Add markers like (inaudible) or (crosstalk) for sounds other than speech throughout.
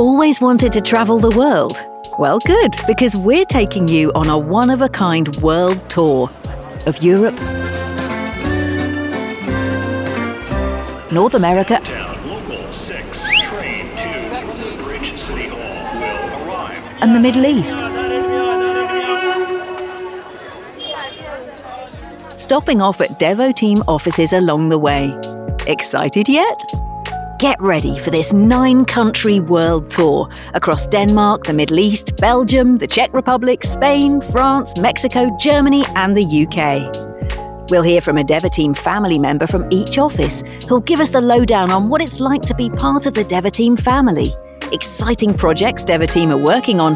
Always wanted to travel the world? Well, good, because we're taking you on a one of a kind world tour of Europe, North America, Local 6, train 2, Bridge City Hall will arrive. and the Middle East. Stopping off at Devoteam offices along the way. Excited yet? Get ready for this nine country world tour across Denmark, the Middle East, Belgium, the Czech Republic, Spain, France, Mexico, Germany, and the UK. We'll hear from a Devoteam family member from each office who'll give us the lowdown on what it's like to be part of the Devoteam family, exciting projects Devoteam are working on,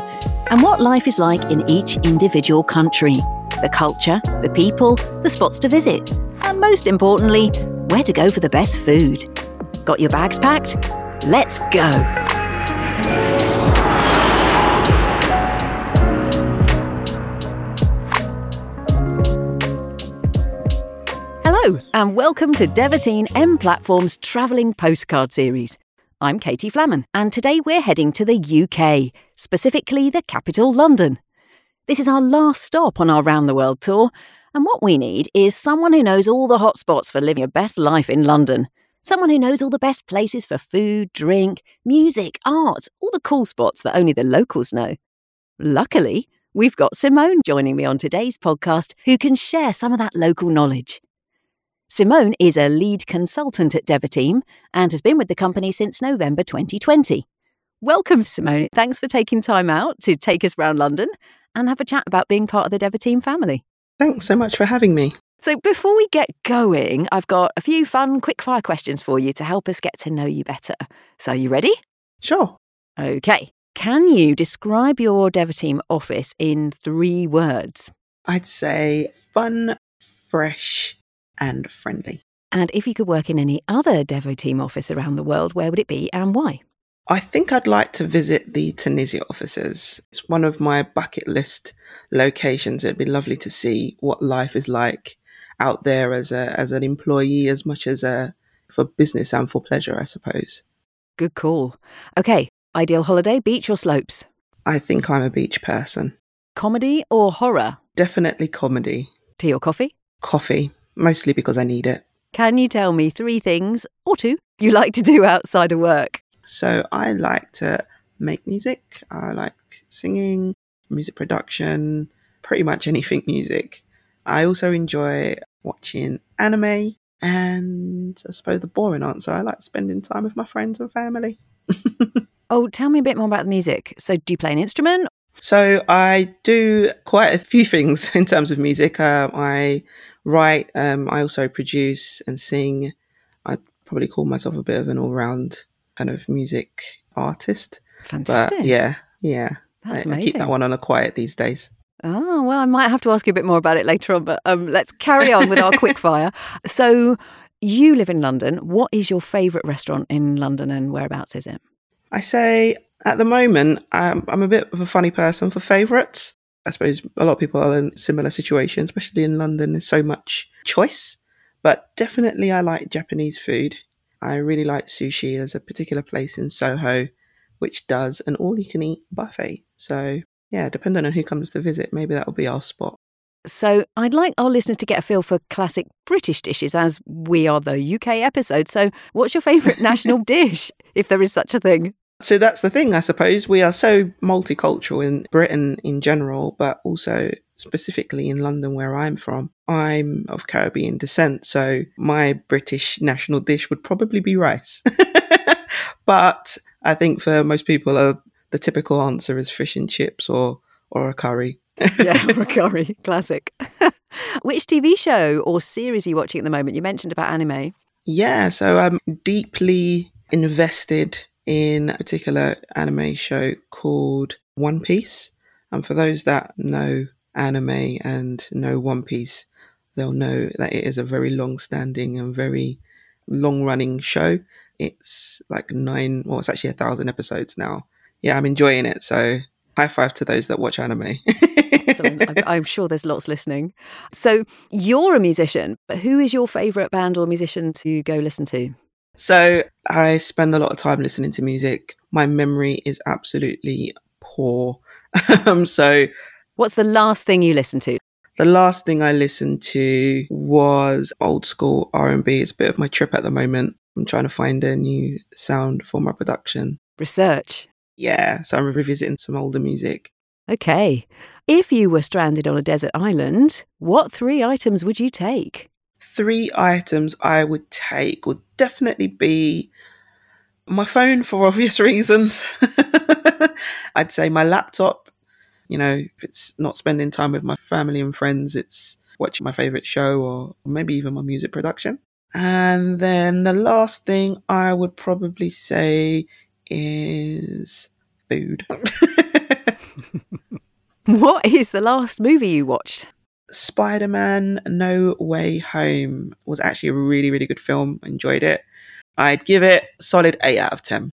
and what life is like in each individual country the culture, the people, the spots to visit, and most importantly, where to go for the best food. Got your bags packed? Let's go! Hello, and welcome to Devoteam N Platform's travelling postcard series. I'm Katie Flamman, and today we're heading to the UK, specifically the capital, London. This is our last stop on our round the world tour, and what we need is someone who knows all the hotspots for living your best life in London. Someone who knows all the best places for food, drink, music, art, all the cool spots that only the locals know. Luckily, we've got Simone joining me on today's podcast who can share some of that local knowledge. Simone is a lead consultant at Devoteam and has been with the company since November 2020. Welcome, Simone. Thanks for taking time out to take us round London and have a chat about being part of the Devoteam family. Thanks so much for having me. So, before we get going, I've got a few fun quick-fire questions for you to help us get to know you better. So, are you ready? Sure. Okay. Can you describe your Devoteam office in three words? I'd say fun, fresh, and friendly. And if you could work in any other Devoteam office around the world, where would it be and why? I think I'd like to visit the Tunisia offices. It's one of my bucket list locations. It'd be lovely to see what life is like out there as a as an employee as much as a for business and for pleasure, I suppose. Good call. Okay. Ideal holiday, beach or slopes? I think I'm a beach person. Comedy or horror? Definitely comedy. Tea or coffee? Coffee, mostly because I need it. Can you tell me three things, or two, you like to do outside of work? So I like to make music. I like singing, music production, pretty much anything (laughs) music. I also enjoy watching anime. And I suppose the boring answer, I like spending time with my friends and family. (laughs) Oh, tell me a bit more about the music. So, do you play an instrument? So I do quite a few (laughs) things in terms of music. Um, I write. Um, I also produce and sing. I'd probably call myself a bit of an all-round kind of music artist. Fantastic. But yeah, yeah. That's I, I keep that one on a quiet these days. Oh, well, I might have to ask you a bit more about it later on, but um, let's carry on with our (laughs) quickfire. So, you live in London. What is your favourite restaurant in London and whereabouts is it? I say at the moment, um, I'm a bit of a funny person for favourites. I suppose a lot of people are in similar situations, especially in London. There's so much choice, but definitely I like Japanese food. I really like sushi. There's a particular place in Soho which does an all you can eat buffet. So, yeah, depending on who comes to visit, maybe that'll be our spot. So, I'd like our listeners to get a feel for classic British dishes as we are the UK episode. So, what's your favourite national (laughs) dish, if there is such a thing? So that's the thing, I suppose. We are so multicultural in Britain in general, but also specifically in London, where I'm from. I'm of Caribbean descent, so my British national dish would probably be rice. (laughs) but I think for most people, uh, the typical answer is fish and chips or or a curry. (laughs) yeah, or a curry, (laughs) classic. (laughs) Which TV show or series are you watching at the moment? You mentioned about anime. Yeah, so I'm deeply invested in a particular anime show called One Piece. And for those that know anime and know One Piece, they'll know that it is a very long standing and very long running show. It's like nine, well, it's actually a thousand episodes now. Yeah, I'm enjoying it. So high five to those that watch anime. I'm, (laughs) I'm sure there's lots listening. So you're a musician, but who is your favourite band or musician to go listen to? So I spend a lot of time listening to music, my memory is absolutely poor. (laughs) um, so What's the last thing you listened to? the last thing I listened to was old school R&B. It's a bit of my trip at the moment. I'm trying to find a new sound for my production. Research. Yeah, so I'm revisiting some older music. Okay. If you were stranded on a desert island, what three items would you take? Three items I would take would definitely be my phone for (laughs) obvious reasons. (laughs) I'd say my laptop. You know, if it's not spending time with my family and friends, it's watching my favorite show or maybe even my music production. And then the last thing I would probably say is food. (laughs) (laughs) What is the last movie you watched? Spider Man No Way Home was actually a really, really good film. Enjoyed it. I'd give it solid 8 out of 10.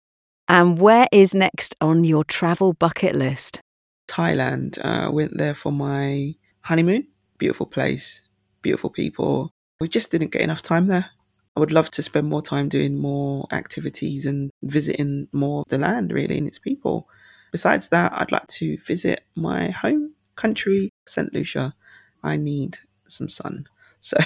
And where is next on your travel bucket list? Thailand. Uh, went there for my honeymoon. Beautiful place, beautiful people. We just didn't get enough time there. I would love to spend more time doing more activities and visiting more of the land, really, and its people. Besides that, I'd like to visit my home country, St. Lucia. I need some sun. (laughs) So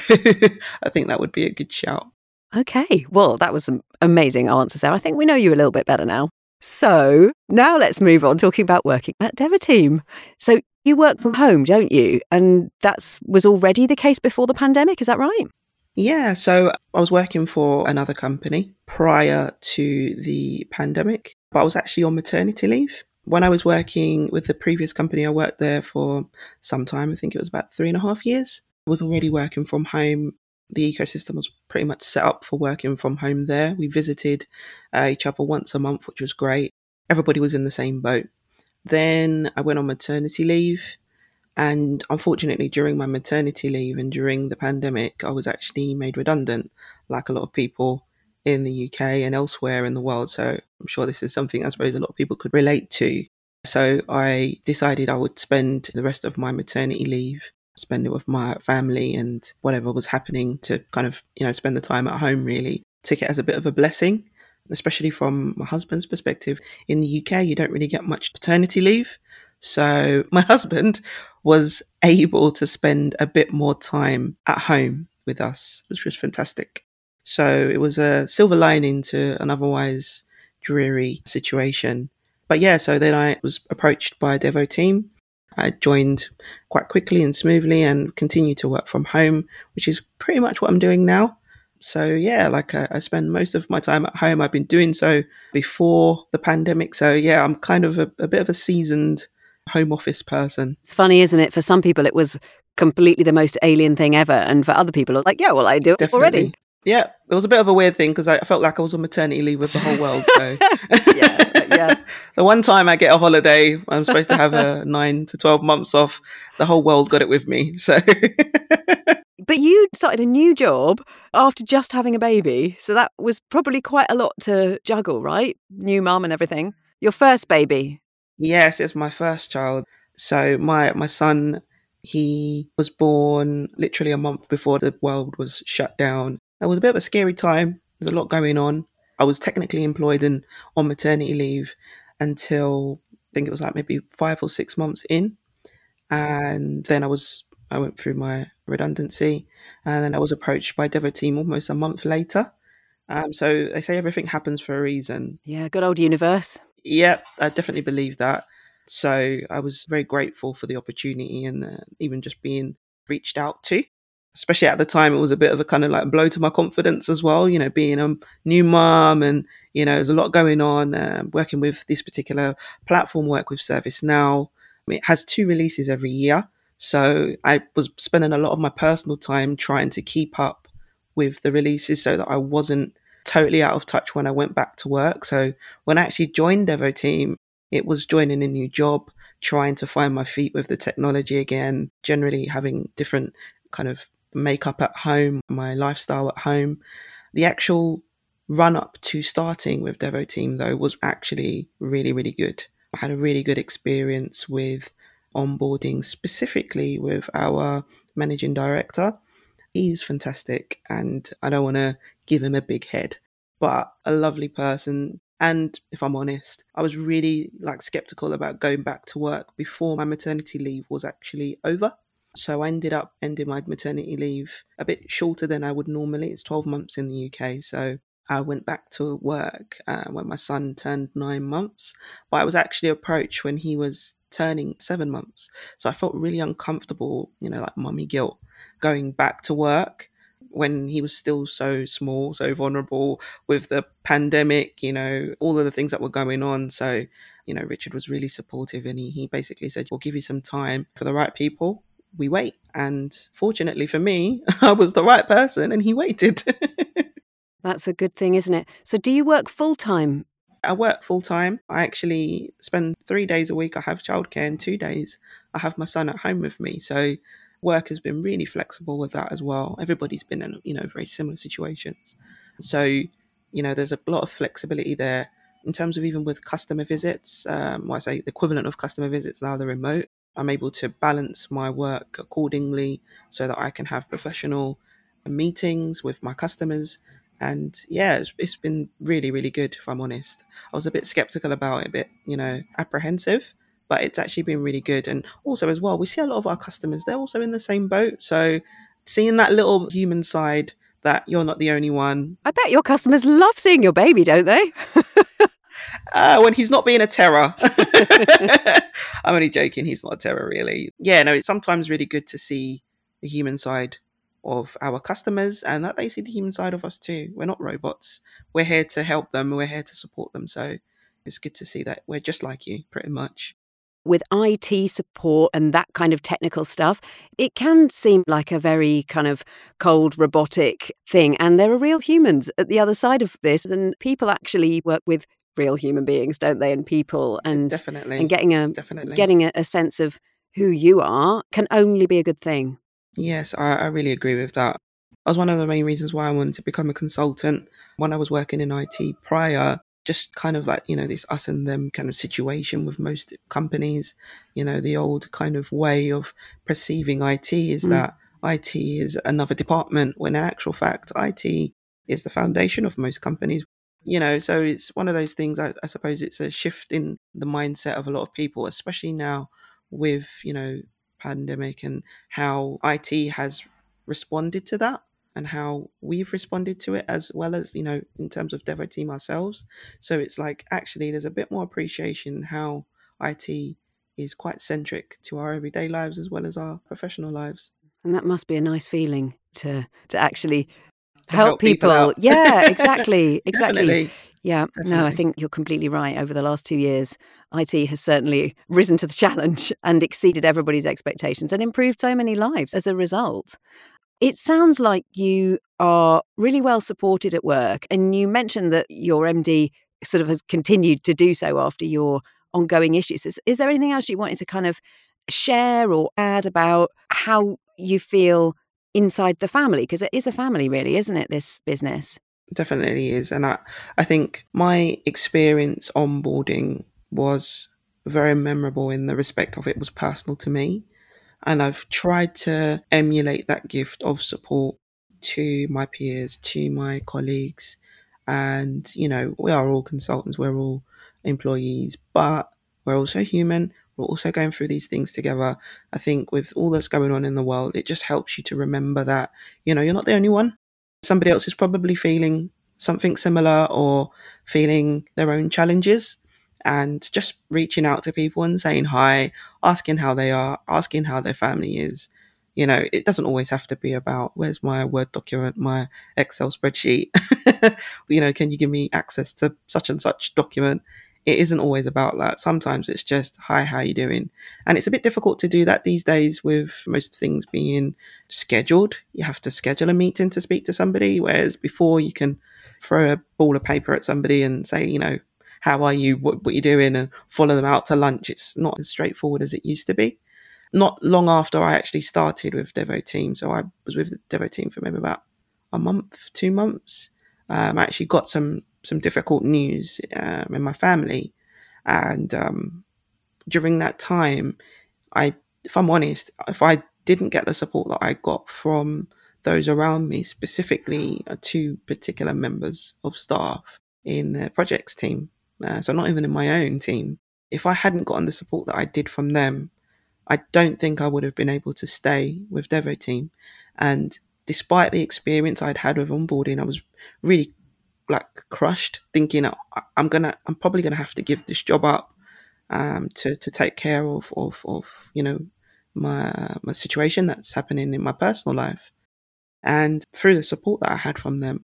I think that would be a good shout. Okay, well, that was some amazing answers there. I think we know you a little bit better now. So now let's move on talking about working at Devoteam. So you work from home, don't you? And that was already the case before the pandemic, is that right? Yeah, so I was working for another company prior to the pandemic, but I was actually on maternity leave. When I was working with the previous company, I worked there for some time. I think it was about three and a half years. I was already working from home. The ecosystem was pretty much set up for working from home there. We visited uh, each other once a month, which was great. Everybody was in the same boat. Then I went on maternity leave. And unfortunately, during my maternity leave and during the pandemic, I was actually made redundant, like a lot of people in the UK and elsewhere in the world. So I'm sure this is something I suppose a lot of people could relate to. So I decided I would spend the rest of my maternity leave, spend it with my family and whatever was happening to kind of, you know, spend the time at home really. Took it as a bit of a blessing, especially from my husband's perspective. In the UK, you don't really get much paternity leave. So (laughs) my husband was able to spend a bit more time at home with us, which was fantastic. So it was a silver lining to an otherwise dreary situation. But yeah, so then I was approached by a Devoteam. I joined quite quickly and smoothly and continue to work from home, which is pretty much what I'm doing now. So yeah, like I, I spend most of my time at home. I've been doing so before the pandemic. So yeah, I'm kind of a, a bit of a seasoned home office person. It's funny, isn't it? For some people, it was completely the most alien thing ever. And for other people, like, yeah, well, I do it Definitely. already. Yeah, it was a bit of a weird thing because I felt like I was on maternity leave with the whole world. So (laughs) Yeah, yeah. (laughs) the one time I get a holiday, I'm supposed to have a (laughs) nine to twelve months off. The whole world got it with me. So But you started a new job after just having a baby. So that was probably quite a lot to juggle, right? New mum and everything. Your first baby. Yes, it's my first child. So my my son, he was born literally a month before the world was shut down. It was a bit of a scary time. There's a lot going on. I was technically employed and on maternity leave until I think it was like maybe five or six months in, and then I was I went through my redundancy, and then I was approached by Devoteam almost a month later. Um, so they say everything happens for a reason. Yeah, good old universe. Yep, I definitely believe that. So I was very grateful for the opportunity and even just being reached out to. Especially at the time, it was a bit of a kind of like blow to my confidence as well. You know, being a new mom and you know, there's a lot going on. Uh, working with this particular platform, work with ServiceNow. It has two releases every year, so I was spending a lot of my personal time trying to keep up with the releases so that I wasn't totally out of touch when I went back to work. So when I actually joined Devoteam, it was joining a new job, trying to find my feet with the technology again, generally having different kind of makeup at home, my lifestyle at home. The actual run up to starting with Devoteam, though, was actually really, really good. I had a really good experience with onboarding, specifically with our managing director. He's fantastic, and I don't want to give him a big head, but a lovely person. And if I'm honest, I was really like skeptical about going back to work before my maternity leave was actually over. So I ended up ending my maternity leave a bit shorter than I would normally. It's 12 months in the UK. So I went back to work uh, when my son turned nine months, but I was actually approached when he was turning seven months. So I felt really uncomfortable, you know, like mummy guilt going back to work when he was still so small, so vulnerable with the pandemic, you know, all of the things that were going on. So, you know, Richard was really supportive and he, he basically said, We'll give you some time for the right people. We wait. And fortunately for me, (laughs) I was the right person and he waited. (laughs) That's a good thing, isn't it? So, do you work full time? I work full time. I actually spend three days a week. I have childcare, and two days I have my son at home with me. So, work has been really flexible with that as well. Everybody's been in, you know, very similar situations. So, you know, there's a lot of flexibility there in terms of even with customer visits. Um, well, I say the equivalent of customer visits now, the remote. I'm able to balance my work accordingly so that I can have professional meetings with my customers and yeah, it's, it's been really, really good, if I'm honest. I was a bit skeptical about it, a bit, you know, apprehensive, but it's actually been really good. And also, as well, we see a lot of our customers, they're also in the same boat. So seeing that little human side that you're not the only one. I bet your customers love seeing your baby, don't they? (laughs) uh, when he's not being a terror. (laughs) I'm only joking. He's not a terror, really. Yeah, no, it's sometimes really good to see the human side of our customers and that they see the human side of us too. We're not robots. We're here to help them. We're here to support them. So it's good to see that we're just like you, pretty much. With IT support and that kind of technical stuff, it can seem like a very kind of cold, robotic thing. And there are real humans at the other side of this. And people actually work with real human beings, don't they? And people and definitely and getting a definitely getting a, a sense of who you are can only be a good thing. Yes, I, I really agree with that. That was one of the main reasons why I wanted to become a consultant. When I was working in IT prior, just kind of like, you know, this us and them kind of situation with most companies, you know, the old kind of way of perceiving IT is mm. that IT is another department when in actual fact, IT is the foundation of most companies. You know, so it's one of those things, I, I suppose it's a shift in the mindset of a lot of people, especially now with, you know, pandemic and how IT has responded to that and how we've responded to it as well as you know in terms of Devoteam ourselves. So it's like actually there's a bit more appreciation how it is quite centric to our everyday lives as well as our professional lives. And that must be a nice feeling to to actually help, help people people. yeah, (laughs) exactly, exactly. Definitely. Yeah, no, I think you're completely right. Over the last two years, IT has certainly (laughs) risen to the challenge and exceeded everybody's expectations and improved so many lives as a result. It sounds like you are really well supported at work. And you mentioned that your MD sort of has continued to do so after your ongoing issues. Is, is there anything else you wanted to kind of share or add about how you feel inside the family? Because it is a family, really, isn't it? This business. definitely is and i i think my experience onboarding was very memorable in the respect of it was personal to me and i've tried to emulate that gift of support to my peers to my colleagues and you know we are all consultants we're all employees but we're also human we're also going through these things together. I think with all that's going on in the world it just helps you to remember that you know you're not the only one. Somebody else is probably feeling something similar or feeling their own challenges and just reaching out to people and saying hi asking how they are asking how their family is. You know it doesn't always have to be about where's my word document my excel spreadsheet? (laughs) You know can you give me access to such and such document it isn't always about that. Sometimes it's just hi how you doing? And it's a bit difficult to do that these days with most things being scheduled. You have to schedule a meeting to speak to somebody whereas before you can throw a ball of paper at somebody and say you know how are you? What, what you doing? and follow them out to lunch. It's not as straightforward as it used to be. Not long after i actually started with Devoteam so i was with the Devoteam for maybe about a month two months um, i actually got some some difficult news um, in my family and um, during that time i if i'm honest if i didn't get the support that i got from those around me specifically uh, two particular members of staff in the projects team uh, so not even in my own team. If I hadn't gotten the support that I did from them, I don't think I would have been able to stay with Devoteam. And despite the experience I'd had with onboarding, I was really like crushed, thinking I'm gonna, I'm probably gonna have to give this job up um, to to take care of of of you know my my situation that's happening in my personal life. And through the support that I had from them,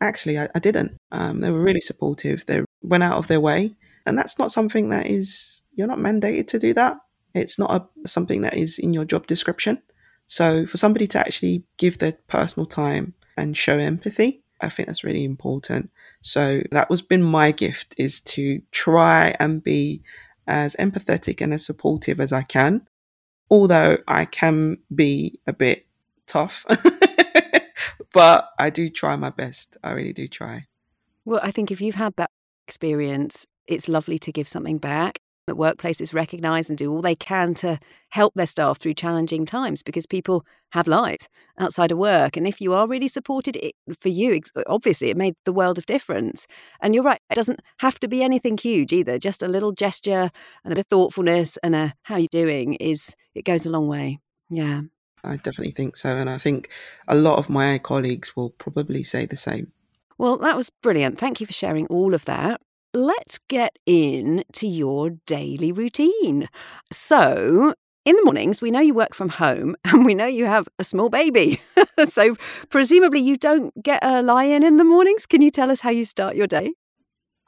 actually I, I didn't. Um, they were really supportive. They went out of their way, and that's not something that is you're not mandated to do that. It's not a, something that is in your job description. So for somebody to actually give their personal time and show empathy, I think that's really important. So that was been my gift is to try and be as empathetic and as supportive as I can. Although I can be a bit tough, (laughs) but I do try my best. I really do try. Well, I think if you've had that experience, it's lovely to give something back that workplaces recognise and do all they can to help their staff through challenging times because people have lives outside of work. And if you are really supported, it, for you, obviously, it made the world of difference. And you're right, it doesn't have to be anything huge either. Just a little gesture and a bit of thoughtfulness and a how you doing is it goes a long way. Yeah. I definitely think so. And I think a lot of my colleagues will probably say the same. Well, that was brilliant. Thank you for sharing all of that let's get in to your daily routine. So, in the mornings, we know you work from home (laughs) and we know you have a small baby. (laughs) so, presumably, you don't get a lie in in the mornings. Can you tell us how you start your day?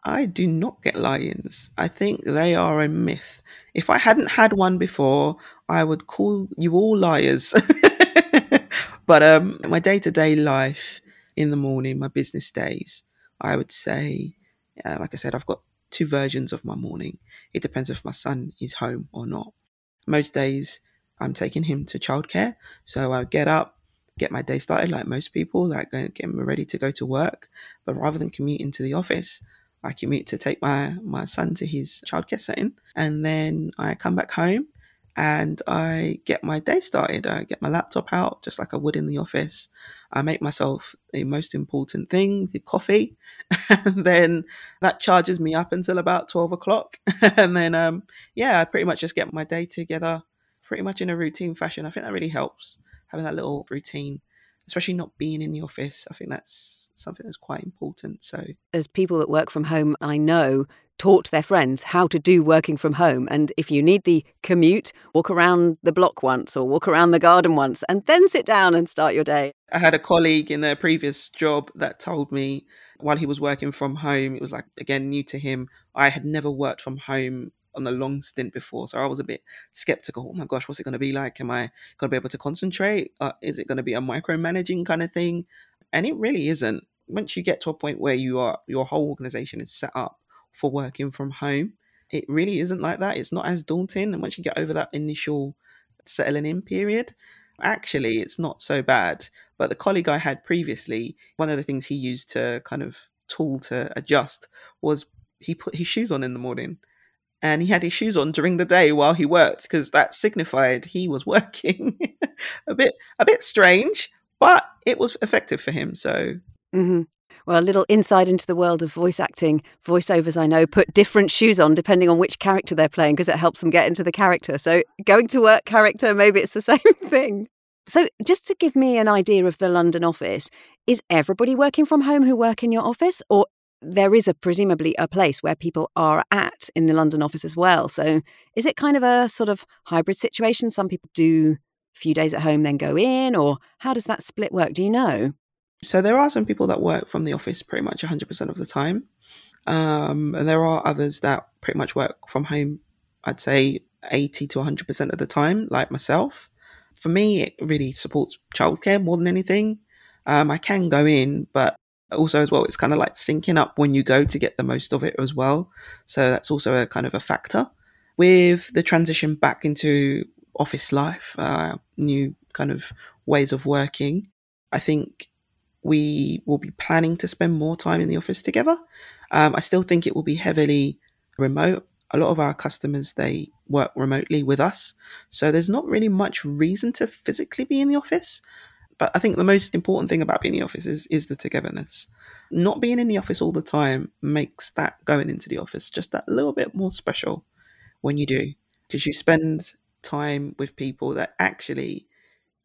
I do not get lie ins. I think they are a myth. If I hadn't had one before, I would call you all liars. (laughs) but um, my day to day life in the morning, my business days, I would say uh, like I said, I've got two versions of my morning. It depends if my son is home or not. Most days, I'm taking him to childcare. So I get up, get my day started like most people, like get him ready to go to work. But rather than commuting to the office, I commute to take my, my son to his childcare setting. And then I come back home and I get my day started. I get my laptop out just like I would in the office. I make myself the most important thing, the coffee. (laughs) and then that charges me up until about 12 o'clock. (laughs) and then, um, yeah, I pretty much just get my day together pretty much in a routine fashion. I think that really helps having that little routine especially not being in the office. I think that's something that's quite important. So, as people that work from home, I know taught their friends how to do working from home. And if you need the commute, walk around the block once or walk around the garden once and then sit down and start your day. I had a colleague in a previous job that told me while he was working from home, it was like, again, new to him. I had never worked from home on a long stint before. So I was a bit skeptical. Oh my gosh, what's it going to be like? Am I going to be able to concentrate? Uh, is it going to be a micromanaging kind of thing? And it really isn't. Once you get to a point where you are, your whole organization is set up for working from home, it really isn't like that. It's not as daunting. And once you get over that initial settling in period, actually, it's not so bad. But the colleague I had previously, one of the things he used to kind of tool to adjust was he put his shoes on in the morning and he had his shoes on during the day while he worked because that signified he was (laughs) working. a bit a bit strange, but it was effective for him. So. Mm-hmm. Well, a little insight into the world of voice acting. Voiceovers, I know, put different shoes on depending on which character they're playing because it helps them get into the character. So, going to work character, maybe it's the (laughs) same thing. So, just to give me an idea of the London office, is everybody working from home who work in your office, or there is a presumably a place where people are at in the London office as well. So is it kind of a sort of hybrid situation? Some people do a few days at home, then go in, or how does that split work? Do you know? So there are some people that work from the office pretty much 100% of the time. Um, and there are others that pretty much work from home, I'd say 80 to 100% of the time, like myself. For me, it really supports childcare more than anything. Um, I can go in, but also as well it's kind of like syncing up when you go to get the most of it as well. So that's also a kind of a factor. With the transition back into office life uh, new kind of ways of working i think we will be planning to spend more time in the office together. Um, i still think it will be heavily remote. A lot of our customers they work remotely with us. So there's not really much reason to physically be in the office I think the most important thing about being in the office is, is the togetherness. Not being in the office all the time makes that going into the office just that little bit more special when you do, because you spend time with people that actually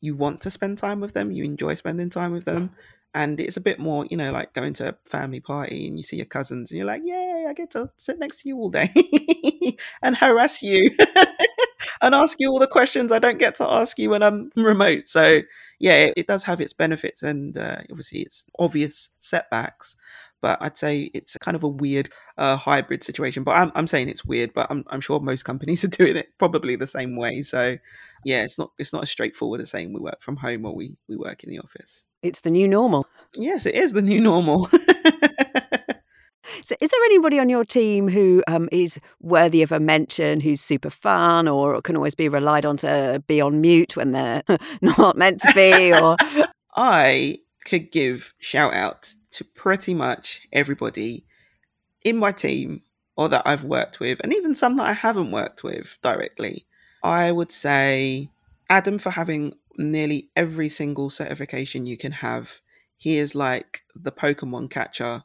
you want to spend time with them, you enjoy spending time with them. And it's a bit more, you know, like going to a family party and you see your cousins and you're like, yay, I get to sit next to you all day (laughs) and harass you (laughs) and ask you all the questions I don't get to ask you when I'm remote. So, yeah, it, it does have its benefits and uh, obviously it's obvious setbacks. But I'd say it's kind of a weird uh, hybrid situation. But I'm, I'm saying it's weird, but I'm, I'm sure most companies (laughs) are doing it probably the same way. So, yeah, it's not it's not as straightforward as saying we work from home or we we work in the office. It's the new normal. Yes, it is the new normal. (laughs) So, is there anybody on your team who um, is worthy of a mention, who's super fun, or can always be relied on to be on mute when they're (laughs) not meant to be? Or (laughs) I could give shout out to pretty much everybody in my team or that I've worked with, and even some that I haven't worked with directly. I would say Adam for having nearly every single certification you can have. He is like the Pokemon catcher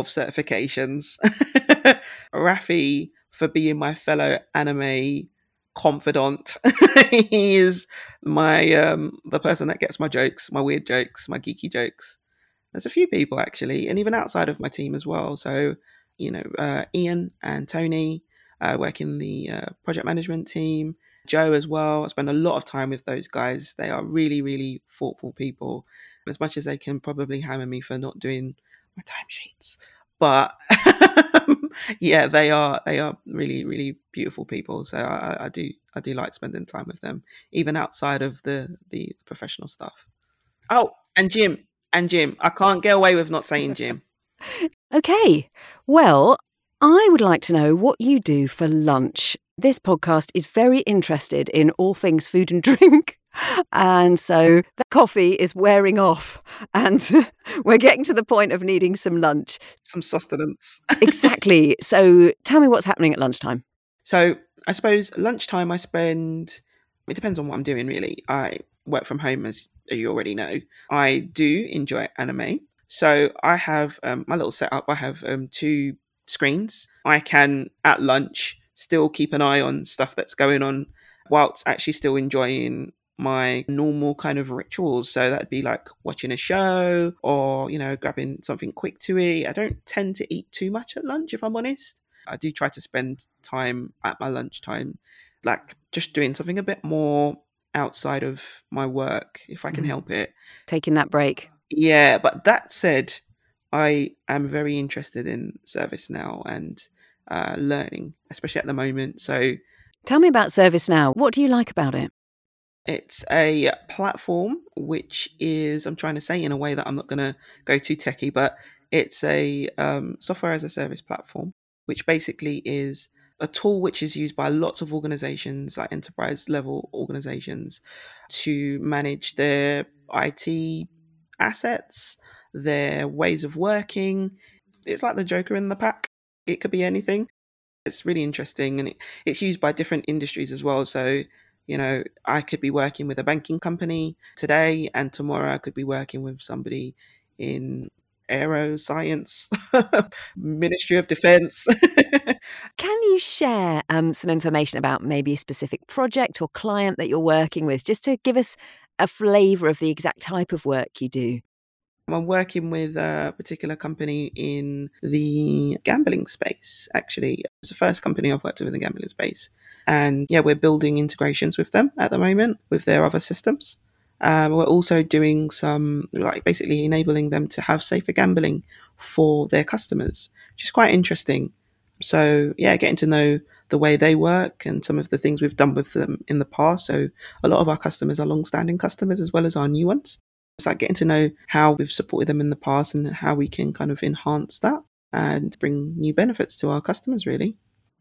of certifications. (laughs) Rafi for being my fellow anime confidant. (laughs) he is my um the person that gets my jokes, my weird jokes, my geeky jokes. There's a few people actually, and even outside of my team as well. So, you know, uh, Ian and Tony uh, work in the uh, project management team. Joe as well. I spend a lot of time with those guys. They are really, really thoughtful people. As much as they can probably hammer me for not doing my timesheets. But (laughs) um, yeah, they are they are really really beautiful people. So I, I, do I do like spending time with them, even outside of the the professional stuff. Oh, and Jim and Jim, I can't get away with not saying Jim. (laughs) okay, well, I would like to know what you do for lunch. This podcast is very interested in all things food and (laughs) drink. And so the coffee is wearing off, and (laughs) we're getting to the point of needing some lunch. Some sustenance. (laughs) exactly. So tell me what's happening at lunchtime. So I suppose lunchtime I spend, it depends on what I'm doing really. I work from home, as you already know. I do enjoy anime. So I have um, my little setup. I have um, two screens. I can, at lunch, still keep an eye on stuff that's going on whilst actually still enjoying my normal kind of rituals. So that'd be like watching a show or, you know, grabbing something quick to eat. I don't tend to eat too much at lunch, if I'm honest. I do try to spend time at my lunchtime, like just doing something a bit more outside of my work, if I can mm. help it. Taking that break. Yeah. But that said, I am very interested in ServiceNow and uh, learning, especially at the moment. So tell me about ServiceNow. What do you like about it? It's a platform which is, I'm trying to say in a way that I'm not going to go too techy, but it's a um, software as a service platform, which basically is a tool which is used by lots of organizations, like enterprise level organizations, to manage their IT assets, their ways of working. It's like the Joker in the pack. It could be anything. It's really interesting and it, it's used by different industries as well. So you know, I could be working with a banking company today, and tomorrow I could be working with somebody in aeroscience, (laughs) Ministry of Defense. (laughs) Can you share um, some information about maybe a specific project or client that you're working with, just to give us a flavour of the exact type of work you do? I'm working with a particular company in the gambling space, actually. It's the first company I've worked with in the gambling space. And yeah, we're building integrations with them at the moment with their other systems. Um, we're also doing some, like basically enabling them to have safer gambling for their customers, which is quite interesting. So yeah, getting to know the way they work and some of the things we've done with them in the past. So a lot of our customers are long-standing customers as well as our new ones. It's like getting to know how we've supported them in the past and how we can kind of enhance that and bring new benefits to our customers, really.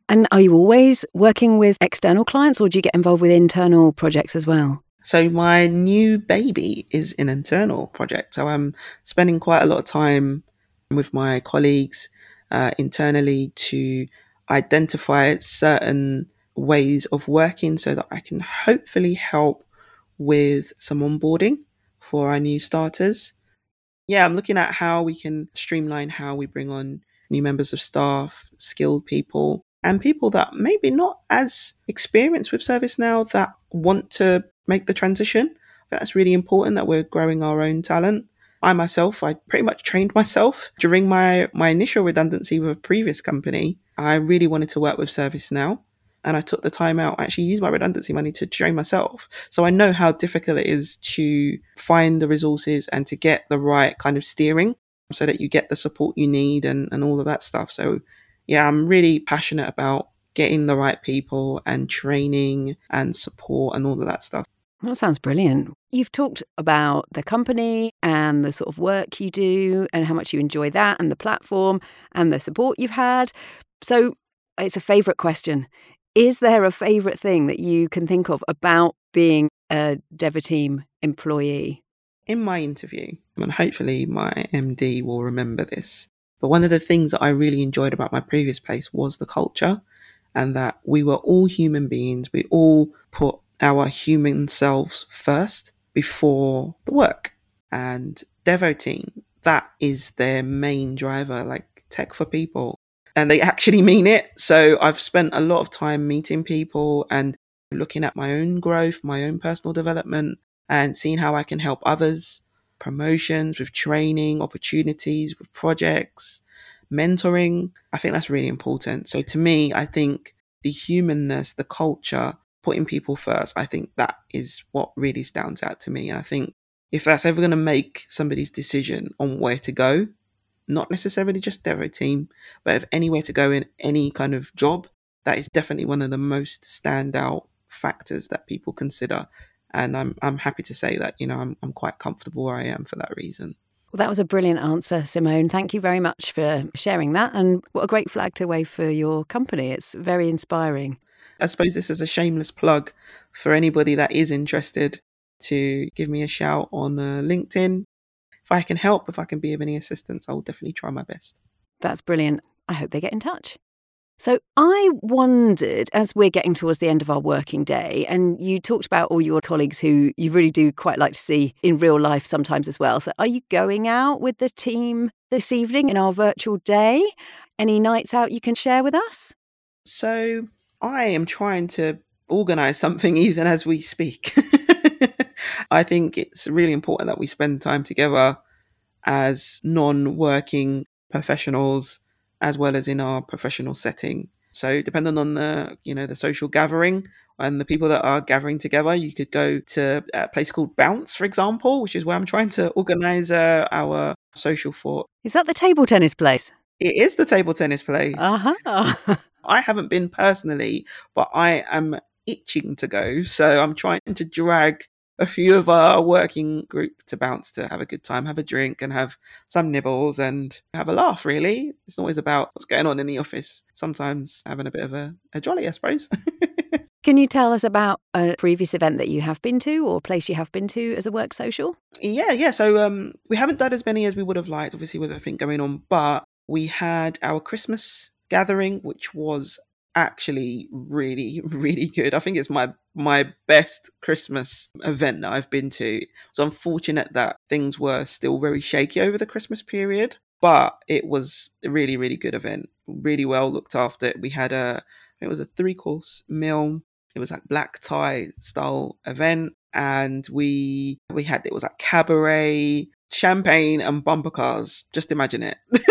And are you always working with external clients or do you get involved with internal projects as well? So, my new baby is an internal project. So, I'm spending quite a lot of time with my colleagues uh, internally to identify certain ways of working so that I can hopefully help with some onboarding for our new starters. Yeah, I'm looking at how we can streamline how we bring on new members of staff, skilled people, and people that maybe not as experienced with ServiceNow that want to make the transition. That's really important that we're growing our own talent. I myself, I pretty much trained myself during my, my initial redundancy with a previous company. I really wanted to work with ServiceNow and I took the time out, I actually used my redundancy money to train myself. So I know how difficult it is to find the resources and to get the right kind of steering so that you get the support you need and, and all of that stuff. So yeah, I'm really passionate about getting the right people and training and support and all of that stuff. That sounds brilliant. You've talked about the company and the sort of work you do and how much you enjoy that and the platform and the support you've had. So it's a favourite question. Is there a favourite thing that you can think of about being a Devoteam employee? In my interview, and hopefully my MD will remember this, but one of the things that I really enjoyed about my previous place was the culture and that we were all human beings. We all put our human selves first before the work. And Devoteam, that is their main driver, like tech for people. And they actually (laughs) mean it. So I've spent a lot of time meeting people and looking at my own growth, my own personal development, and seeing how I can help others, promotions, with training, opportunities, with projects, mentoring. I think that's really important. So to me, I think the humanness, the culture, putting people first, I think that is what really stands out to me. And I think if that's ever going to make somebody's decision on where to go, not necessarily just Devoteam, but if anywhere to go in any kind of job, that is definitely one of the most standout factors that people consider. And I'm I'm happy to say that, you know, I'm I'm quite comfortable where I am for that reason. Well, that was a brilliant answer, Simone. Thank you very much for sharing that. And what a great flag to wave for your company. It's very inspiring. I suppose this is a shameless plug for anybody that is interested to give me a shout on uh, LinkedIn. If I can help, if I can be of any assistance, I'll definitely try my best. That's brilliant. I hope they get in touch. So I wondered, as we're getting towards the end of our working day, and you talked about all your colleagues who you really do quite like to see in real life sometimes as well. So are you going out with the team this evening in our virtual day? Any nights out you can share with us? So I am trying to organize something (laughs) even as we speak. (laughs) I think it's really important that we spend time together as non working professionals as well as in our professional setting. So depending on the, you know, the social gathering and the people that are gathering together, you could go to a place called Bounce, for example, which is where I'm trying to organize uh, our social for. Is that the table tennis place? It is the table tennis place. Uh-huh. (laughs) I haven't been personally, but I am itching to go. So I'm trying to drag a few of our working group to bounce to have a good time, have a drink, and have some nibbles and have a laugh, really. It's always about what's going on in the office. Sometimes having a bit of a, a jolly, I suppose. (laughs) Can you tell us about a previous event that you have been to or place you have been to as a work social? Yeah, yeah. So um, we haven't done as many as we would have liked, obviously, with everything going on, but we had our Christmas gathering, which was actually really (laughs) really good. I think it's my my best christmas event that i've been to. It's unfortunate that things were still very shaky over the christmas period but it was a really really good event really well looked after. We had a it was a three course meal. It was like black tie style event and we we had it was like cabaret champagne and bumper cars. Just imagine it. (laughs)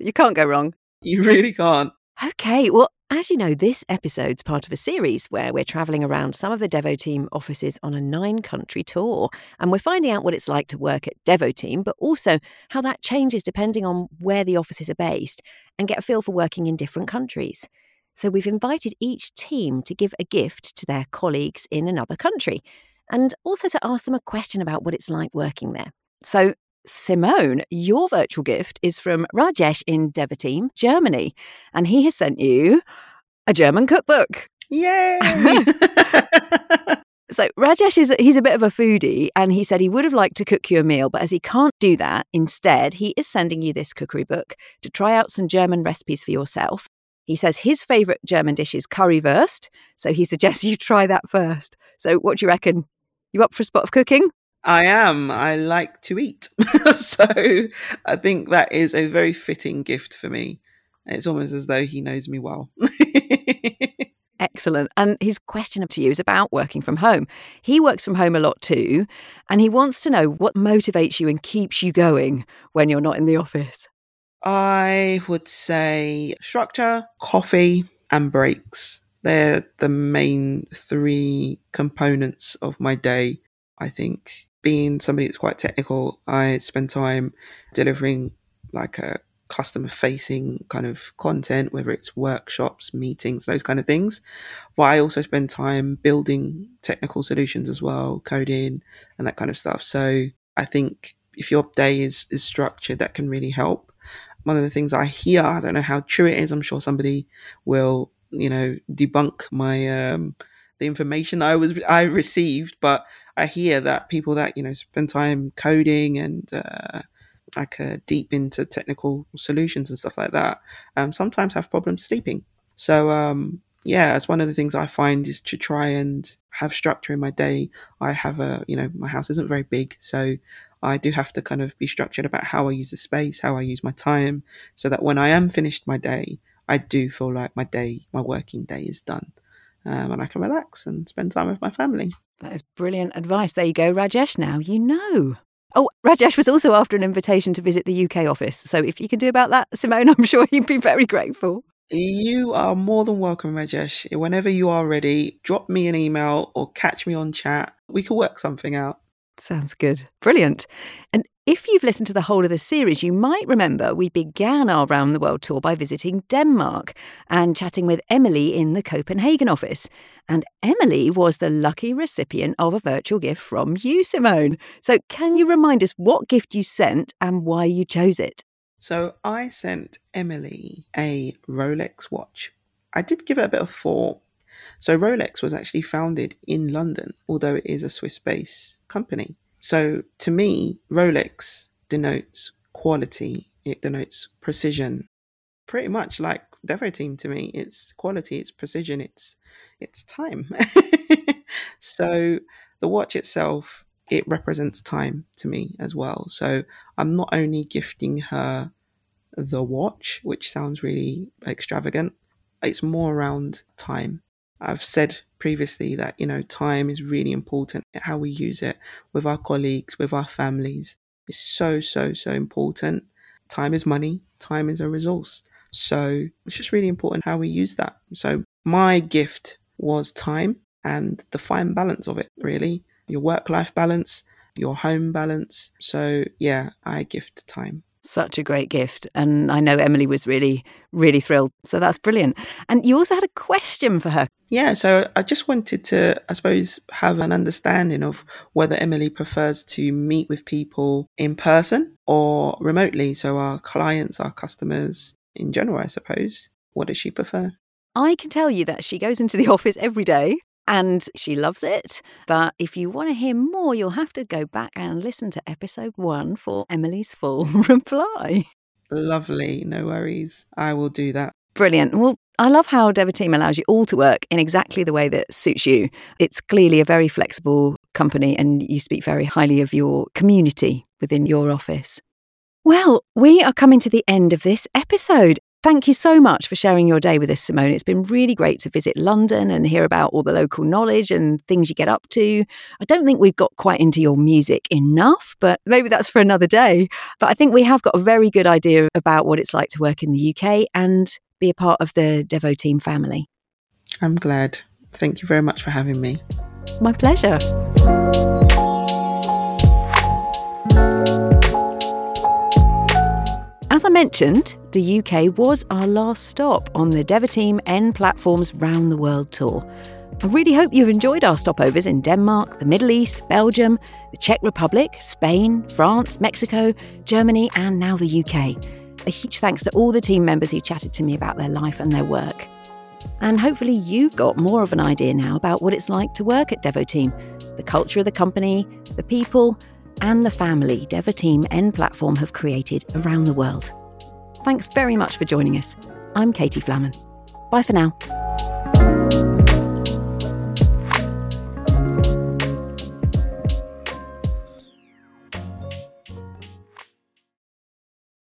You can't go wrong. You really can't Okay, well, as you know, this episode's part of a series where we're travelling around some of the Devoteam offices on a nine country tour. And we're finding out what it's like to work at Devoteam, but also how that changes depending on where the offices are based and get a feel for working in different countries. So we've invited each team to give a gift to their colleagues in another country and also to ask them a question about what it's like working there. So Simone, your virtual gift is from Rajesh in Devoteam, Germany, and he has sent you a German cookbook. Yay! (laughs) so Rajesh is he's a bit of a foodie, and he said he would have liked to cook you a meal, but as he can't do that, instead he is sending you this cookery book to try out some German recipes for yourself. He says his favourite German dish is currywurst, so he suggests (laughs) you try that first. So, what do you reckon? You up for a spot of cooking? I am. I like to eat. (laughs) so I think that is a very fitting gift for me. It's almost as though he knows me well. (laughs) Excellent. And his question up to you is about working from home. He works from home a lot too, and he wants to know what motivates you and keeps you going when you're not in the office. I would say structure, coffee, and breaks. They're the main three components of my day. I think being somebody that's quite technical, I spend time delivering like a customer facing kind of content, whether it's workshops, meetings, those kind of things. But I also spend time building technical solutions as well, coding and that kind of stuff. So I think if your day is, is structured, that can really help. One of the things I hear, I don't know how true it is, I'm sure somebody will, you know, debunk my um the information I was I received, but I hear that people that, you know, spend time coding and uh like uh, deep into technical solutions and stuff like that, um, sometimes have problems sleeping. So um, yeah, it's one of the things I find is to try and have structure in my day. I have a, you know, my house isn't very big, so I do have to kind of be structured about how I use the space, how I use my time, so that when I am finished my day, I do feel like my day, my working day is done. Um, and I can relax and spend time with my family. That is brilliant advice. There you go, Rajesh. Now you know. Oh, Rajesh was also after an invitation to visit the UK office. So if you can do about that, Simone, (laughs) I'm sure he'd be very grateful. You are more than welcome, Rajesh. Whenever you are ready, drop me an email or catch me on chat. We can work something out. Sounds good. Brilliant. And if you've listened to the whole of the series, you might remember we began our round the world tour by visiting Denmark and chatting with Emily in the Copenhagen office. And Emily was the lucky recipient of a virtual gift from you, Simone. So, can you remind us what gift you sent and why you chose it? So, I sent Emily a Rolex watch. I did give it a bit of thought. So, Rolex was actually founded in London, although it is a Swiss based company. So to me, Rolex denotes quality, it denotes precision. Pretty much like Devoteam to me, it's quality, it's precision, it's it's time. (laughs) so the watch itself, it represents time to me as well. So I'm not only gifting her the watch, which sounds really extravagant, it's more around time. I've said previously that, you know, time is really important, how we use it with our colleagues, with our families. is so, so, so important. Time is money, time is a resource. So it's just really important how we use that. So my gift was time and the fine balance of it, really. Your work life balance, your home balance. So yeah, I gift time. Such a great gift. And I know Emily was really, really thrilled. So that's brilliant. And you also had a question for her. Yeah, so I just wanted to, I suppose, have an understanding of whether Emily prefers to meet with people in person or remotely. So our clients, our customers in general, I suppose. What does she prefer? I can tell you that she goes into the (laughs) office every day and she loves it. But if you want to hear more, you'll have to go back and listen to episode one for Emily's full (laughs) reply. Lovely. No worries. I will do that. Brilliant. Well, I love how Devoteam allows you all to work in exactly the way that suits you. It's clearly a very flexible company, and you speak very highly of your community within your office. Well, we are coming to the end of this episode. Thank you so much for sharing your day with us, Simone. It's been really great to visit London and hear about all the local knowledge and things you get up to. I don't think we've got quite into your music enough, but maybe that's for another day. But I think we have got a very good idea about what it's like to work in the UK and be a part of the Devoteam family. I'm glad. Thank you very much for having me. My pleasure. As I mentioned, the UK was our last stop on the Devoteam N Platforms Round the World tour. I really hope you've enjoyed our stopovers in Denmark, the Middle East, Belgium, the Czech Republic, Spain, France, Mexico, Germany, and now the UK. A huge thanks to all the team members who chatted to me about their life and their work. And hopefully, you've got more of an idea now about what it's like to work at Devoteam, the culture of the company, the people, and the family Devoteam N Platform have created around the world. Thanks very much for joining us. I'm Katie Flamen. Bye for now.